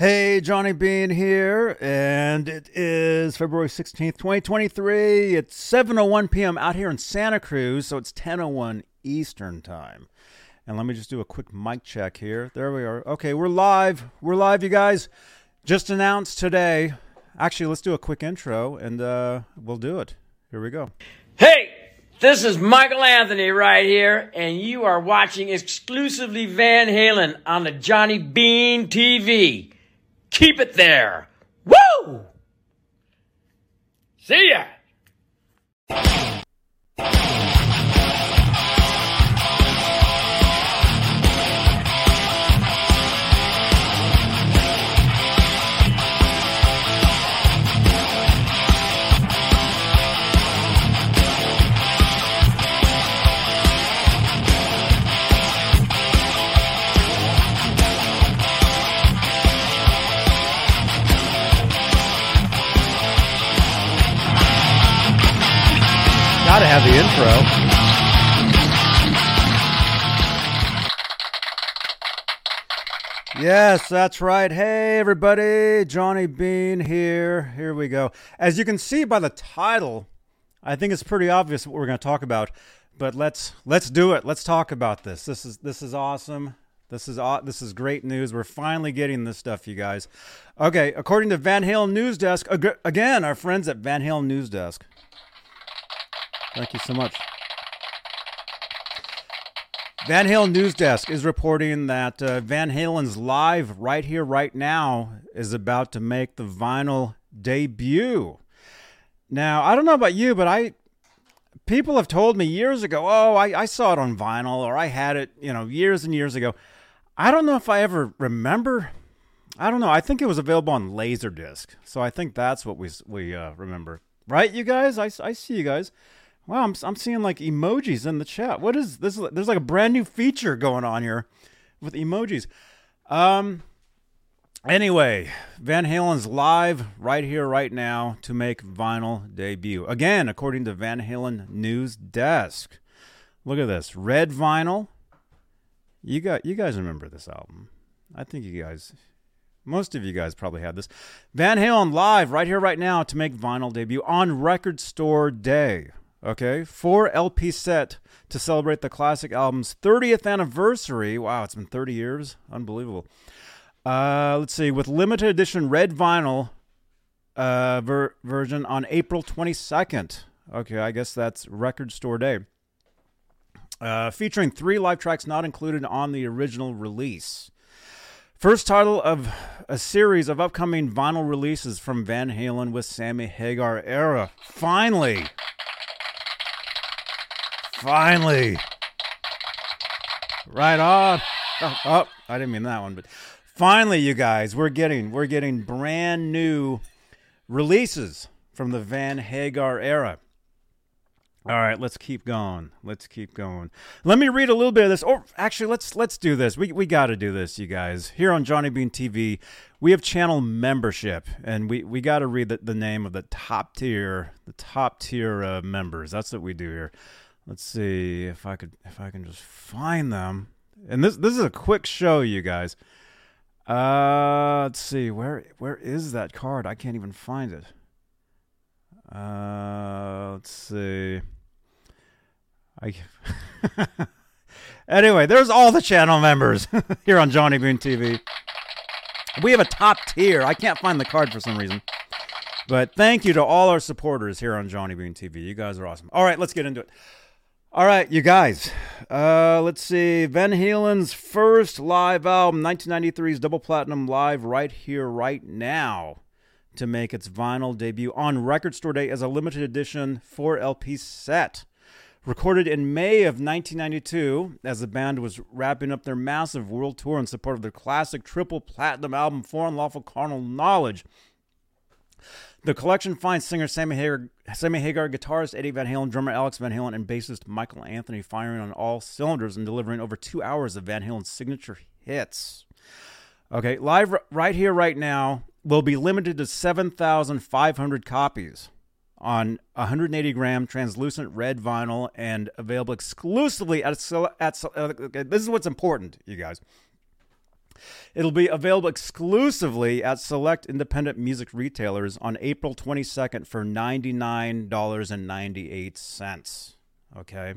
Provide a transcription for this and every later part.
Hey, Johnny Bean here, and it is February 16th, 2023. It's 7:01 p.m. out here in Santa Cruz, so it's 10:01 Eastern Time. And let me just do a quick mic check here. There we are. Okay, we're live. We're live, you guys. Just announced today. Actually, let's do a quick intro and uh, we'll do it. Here we go. Hey, this is Michael Anthony right here, and you are watching exclusively Van Halen on the Johnny Bean TV. Keep it there. Woo! See ya! Intro. Yes, that's right. Hey, everybody. Johnny Bean here. Here we go. As you can see by the title, I think it's pretty obvious what we're going to talk about. But let's let's do it. Let's talk about this. This is this is awesome. This is this is great news. We're finally getting this stuff, you guys. Okay, according to Van Halen News Desk, again, our friends at Van Halen News Desk. Thank you so much. Van Halen News Desk is reporting that uh, Van Halen's live right here, right now, is about to make the vinyl debut. Now, I don't know about you, but I people have told me years ago, oh, I, I saw it on vinyl or I had it, you know, years and years ago. I don't know if I ever remember. I don't know. I think it was available on Laserdisc, so I think that's what we we uh, remember, right? You guys, I, I see you guys. Wow, I'm, I'm seeing like emojis in the chat. What is this? There's like a brand new feature going on here with emojis. Um. Anyway, Van Halen's live right here, right now to make vinyl debut. Again, according to Van Halen News Desk. Look at this red vinyl. You got you guys remember this album? I think you guys, most of you guys probably had this. Van Halen live right here, right now to make vinyl debut on Record Store Day. Okay, four LP set to celebrate the classic album's 30th anniversary. Wow, it's been 30 years. Unbelievable. Uh, let's see, with limited edition red vinyl uh, ver- version on April 22nd. Okay, I guess that's Record Store Day. Uh, featuring three live tracks not included on the original release. First title of a series of upcoming vinyl releases from Van Halen with Sammy Hagar era. Finally. Finally. Right on. Oh, oh, I didn't mean that one, but finally, you guys, we're getting we're getting brand new releases from the Van Hagar era. All right, let's keep going. Let's keep going. Let me read a little bit of this. Or actually, let's let's do this. We we got to do this, you guys. Here on Johnny Bean TV, we have channel membership, and we we got to read the, the name of the top tier, the top tier uh, members. That's what we do here. Let's see if I could if I can just find them. And this this is a quick show, you guys. Uh, let's see where where is that card? I can't even find it. Uh, let's see. I anyway, there's all the channel members here on Johnny Bean TV. We have a top tier. I can't find the card for some reason. But thank you to all our supporters here on Johnny Bean TV. You guys are awesome. All right, let's get into it. All right, you guys. Uh, let's see. Van Halen's first live album, 1993's Double Platinum Live, right here, right now, to make its vinyl debut on Record Store Day as a limited edition 4 LP set. Recorded in May of 1992, as the band was wrapping up their massive world tour in support of their classic triple platinum album, For Unlawful Carnal Knowledge. The collection finds singer Sammy Hagar, Sammy Hagar, guitarist Eddie Van Halen, drummer Alex Van Halen, and bassist Michael Anthony firing on all cylinders and delivering over two hours of Van Halen's signature hits. Okay, live r- right here, right now, will be limited to 7,500 copies on 180 gram translucent red vinyl and available exclusively at, at uh, this is what's important, you guys. It'll be available exclusively at select independent music retailers on April 22nd for $99.98. Okay.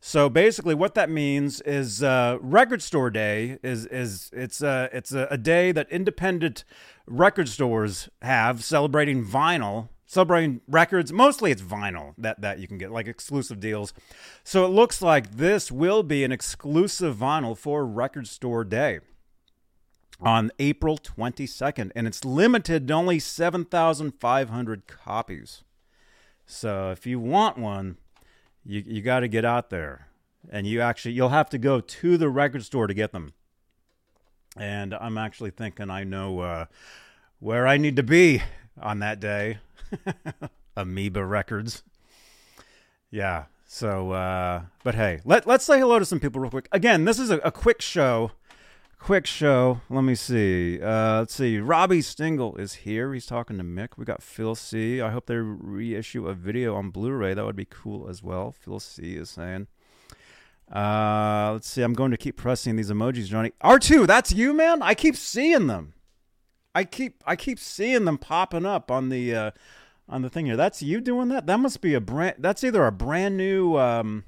So basically, what that means is uh, Record Store Day is is it's a it's a, a day that independent record stores have celebrating vinyl celebrating records. Mostly it's vinyl that, that you can get, like exclusive deals. So it looks like this will be an exclusive vinyl for Record Store Day on April 22nd. And it's limited to only 7,500 copies. So if you want one, you, you got to get out there. And you actually, you'll have to go to the record store to get them. And I'm actually thinking I know uh, where I need to be on that day. Amoeba Records. Yeah. So, uh, but hey, let, let's say hello to some people real quick. Again, this is a, a quick show. Quick show. Let me see. Uh, let's see. Robbie Stingle is here. He's talking to Mick. We got Phil C. I hope they reissue a video on Blu ray. That would be cool as well. Phil C is saying. Uh, let's see. I'm going to keep pressing these emojis, Johnny. R2, that's you, man? I keep seeing them. I keep I keep seeing them popping up on the uh, on the thing here. That's you doing that? That must be a brand. That's either a brand new. Um,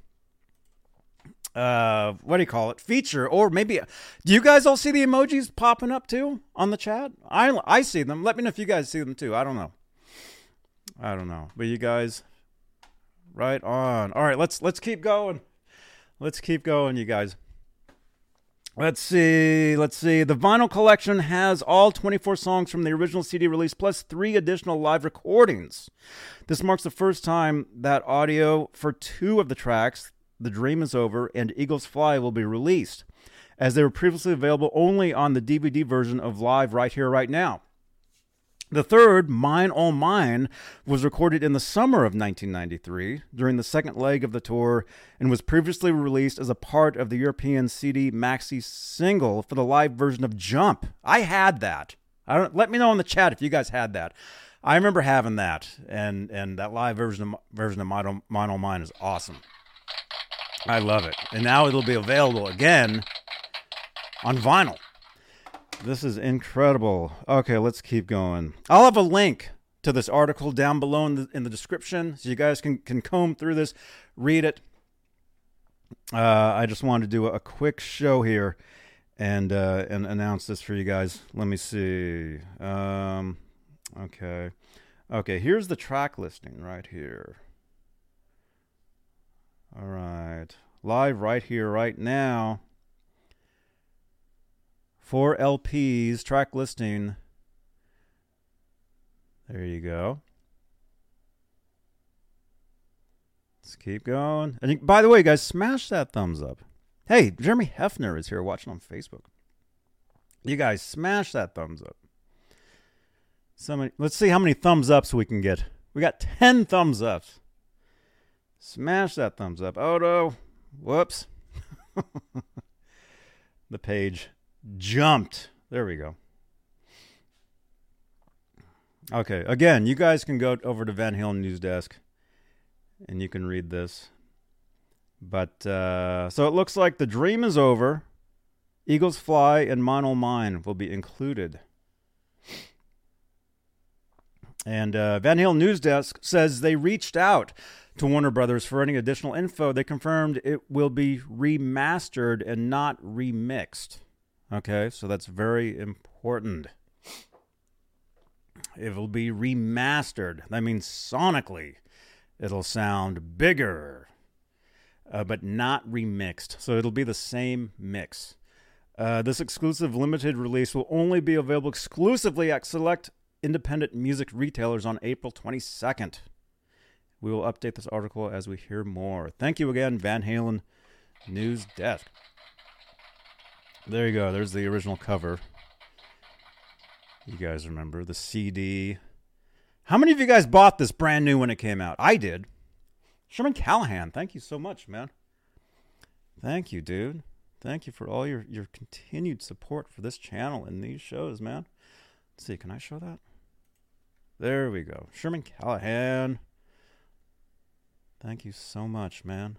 uh, what do you call it? Feature, or maybe. Do you guys all see the emojis popping up too on the chat? I I see them. Let me know if you guys see them too. I don't know. I don't know, but you guys, right on. All right, let's let's keep going. Let's keep going, you guys. Let's see. Let's see. The vinyl collection has all 24 songs from the original CD release plus three additional live recordings. This marks the first time that audio for two of the tracks, The Dream is Over and Eagles Fly, will be released, as they were previously available only on the DVD version of Live Right Here, Right Now. The third, Mine All Mine, was recorded in the summer of 1993 during the second leg of the tour and was previously released as a part of the European CD maxi single for the live version of Jump. I had that. I don't, let me know in the chat if you guys had that. I remember having that, and and that live version of version of Mine All Mine, All Mine is awesome. I love it, and now it'll be available again on vinyl. This is incredible. Okay, let's keep going. I'll have a link to this article down below in the, in the description so you guys can, can comb through this, read it. Uh, I just wanted to do a, quick show here and uh, and announce this for you guys. Let me see. Um, okay. Okay, here's the track listing right here. All right. Live right here, right now. Four LPs, track listing. There you go. Let's keep going. And by the way, guys, smash that thumbs up. Hey, Jeremy Hefner is here watching on Facebook. You guys, smash that thumbs up. So many, let's see how many thumbs ups we can get. We got 10 thumbs ups. Smash that thumbs up. Oh no. Whoops. the page jumped. There we go. Okay, again, you guys can go over to Van Halen News Desk and you can read this. But uh, so it looks like the dream is over. Eagles Fly and Mono Mine will be included. And uh, Van Halen News Desk says they reached out to Warner Brothers for any additional info. They confirmed it will be remastered and not remixed. Okay, so that's very important. It will be remastered. That means sonically it'll sound bigger, uh, but not remixed. So it'll be the same mix. Uh, this exclusive limited release will only be available exclusively at select independent music retailers on April 22nd. We will update this article as we hear more. Thank you again, Van Halen News Desk. There you go. There's the original cover. You guys remember the CD. How many of you guys bought this brand new when it came out? I did. Sherman Callahan, thank you so much, man. Thank you, dude. Thank you for all your, your continued support for this channel and these shows, man. Let's see, can I show that? There we go. Sherman Callahan. Thank you so much, man.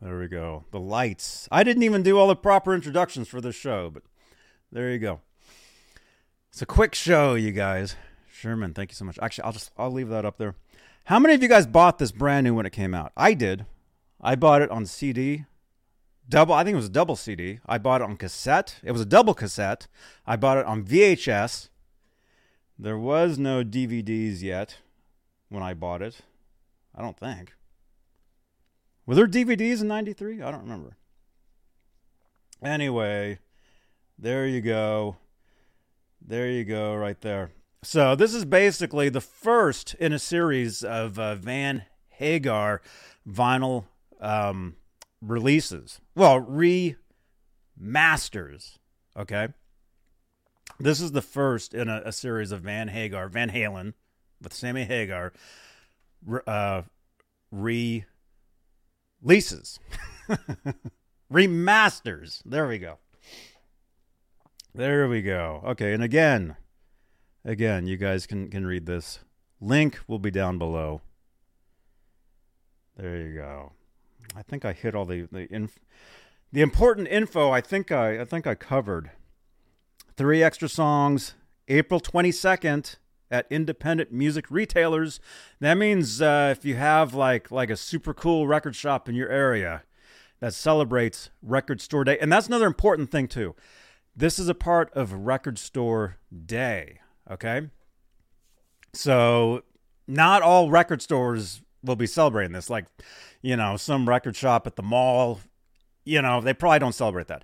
There we go. The lights. I didn't even do all the proper introductions for this show, but there you go. It's a quick show, you guys. Sherman, thank you so much. Actually, I'll just I'll leave that up there. How many of you guys bought this brand new when it came out? I did. I bought it on CD. Double, I think it was a double CD. I bought it on cassette. It was a double cassette. I bought it on VHS. There was no DVDs yet when I bought it. I don't think. Were there DVDs in 93? I don't remember. Anyway, there you go. There you go, right there. So, this is basically the first in a series of uh, Van Hagar vinyl um, releases. Well, remasters. Okay. This is the first in a, a series of Van Hagar, Van Halen with Sammy Hagar uh, releases, remasters. There we go. There we go. Okay, and again, again, you guys can can read this. Link will be down below. There you go. I think I hit all the the inf- the important info. I think I I think I covered. Three extra songs. April twenty second at independent music retailers. That means uh, if you have like like a super cool record shop in your area that celebrates Record Store Day, and that's another important thing too. This is a part of Record Store Day. Okay, so not all record stores will be celebrating this. Like, you know, some record shop at the mall, you know, they probably don't celebrate that.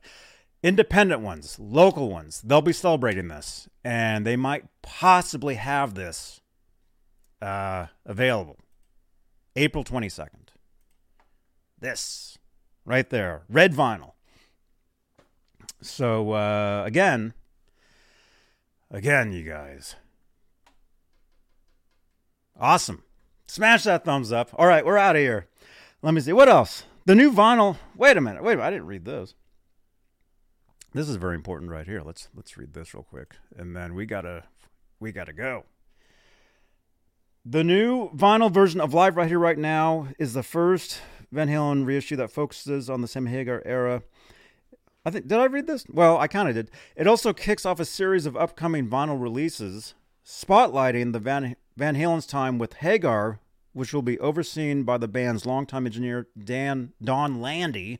Independent ones, local ones, they'll be celebrating this, and they might possibly have this uh, available April 22nd. This right there, red vinyl. So, uh, again, again, you guys. Awesome. Smash that thumbs up. All right, we're out of here. Let me see. What else? The new vinyl. Wait a minute. Wait a minute. I didn't read those. This is very important right here. Let's let's read this real quick. And then we gotta we gotta go. The new vinyl version of Live Right Here Right Now is the first Van Halen reissue that focuses on the Sam Hagar era. I think did I read this? Well, I kind of did. It also kicks off a series of upcoming vinyl releases spotlighting the Van Van Halen's time with Hagar, which will be overseen by the band's longtime engineer Dan Donn Landee.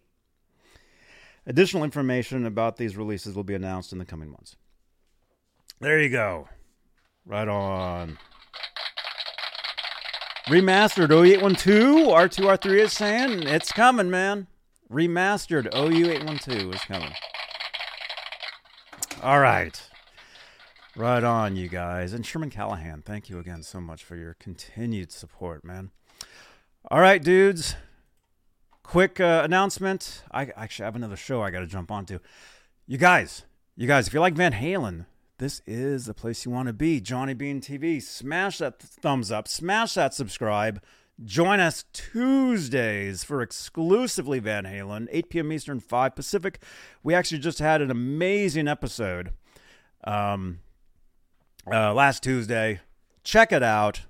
Additional information about these releases will be announced in the coming months. There you go. Right on. Remastered OU812, R2R3 is saying it's coming, man. Remastered OU812 is coming. All right. Right on, you guys. And Sherman Callahan, thank you again so much for your continued support, man. All right, dudes. Quick uh, announcement. I actually have another show I got to jump onto. You guys, you guys, if you like Van Halen, this is the place you want to be. Johnny Bean TV. Smash that thumbs up, smash that subscribe. Join us Tuesdays for exclusively Van Halen, 8 p.m. Eastern, 5 Pacific. We actually just had an amazing episode. Um, uh, last Tuesday. Check it out.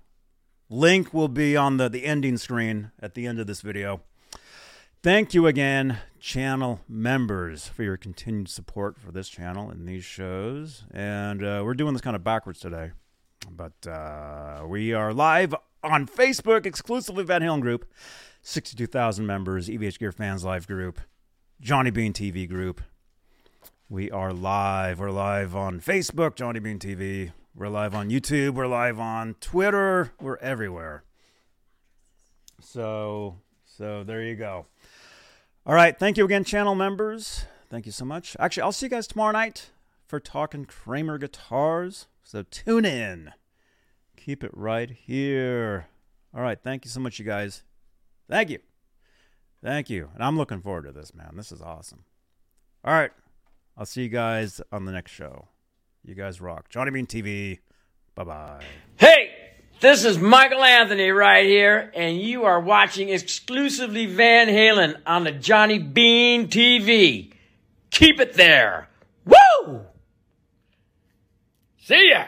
Link will be on the, the ending screen at the end of this video. Thank you again, channel members, for your continued support for this channel and these shows. And uh, we're doing this kind of backwards today. But uh, we are live on Facebook, exclusively Van Halen Group. 62,000 members, EVH Gear Fans Live Group, Johnny Bean TV Group. We are live. We're live on Facebook, Johnny Bean TV. We're live on YouTube. We're live on Twitter. We're everywhere. So, so there you go. All right. Thank you again, channel members. Thank you so much. Actually, I'll see you guys tomorrow night for talking Kramer guitars. So tune in. Keep it right here. All right. Thank you so much, you guys. Thank you. Thank you. And I'm looking forward to this, man. This is awesome. All right. I'll see you guys on the next show. You guys rock. Johnny Bean TV. Bye bye. Hey, this is Michael Anthony right here, and you are watching exclusively Van Halen on the Johnny Bean TV. Keep it there. Woo! See ya!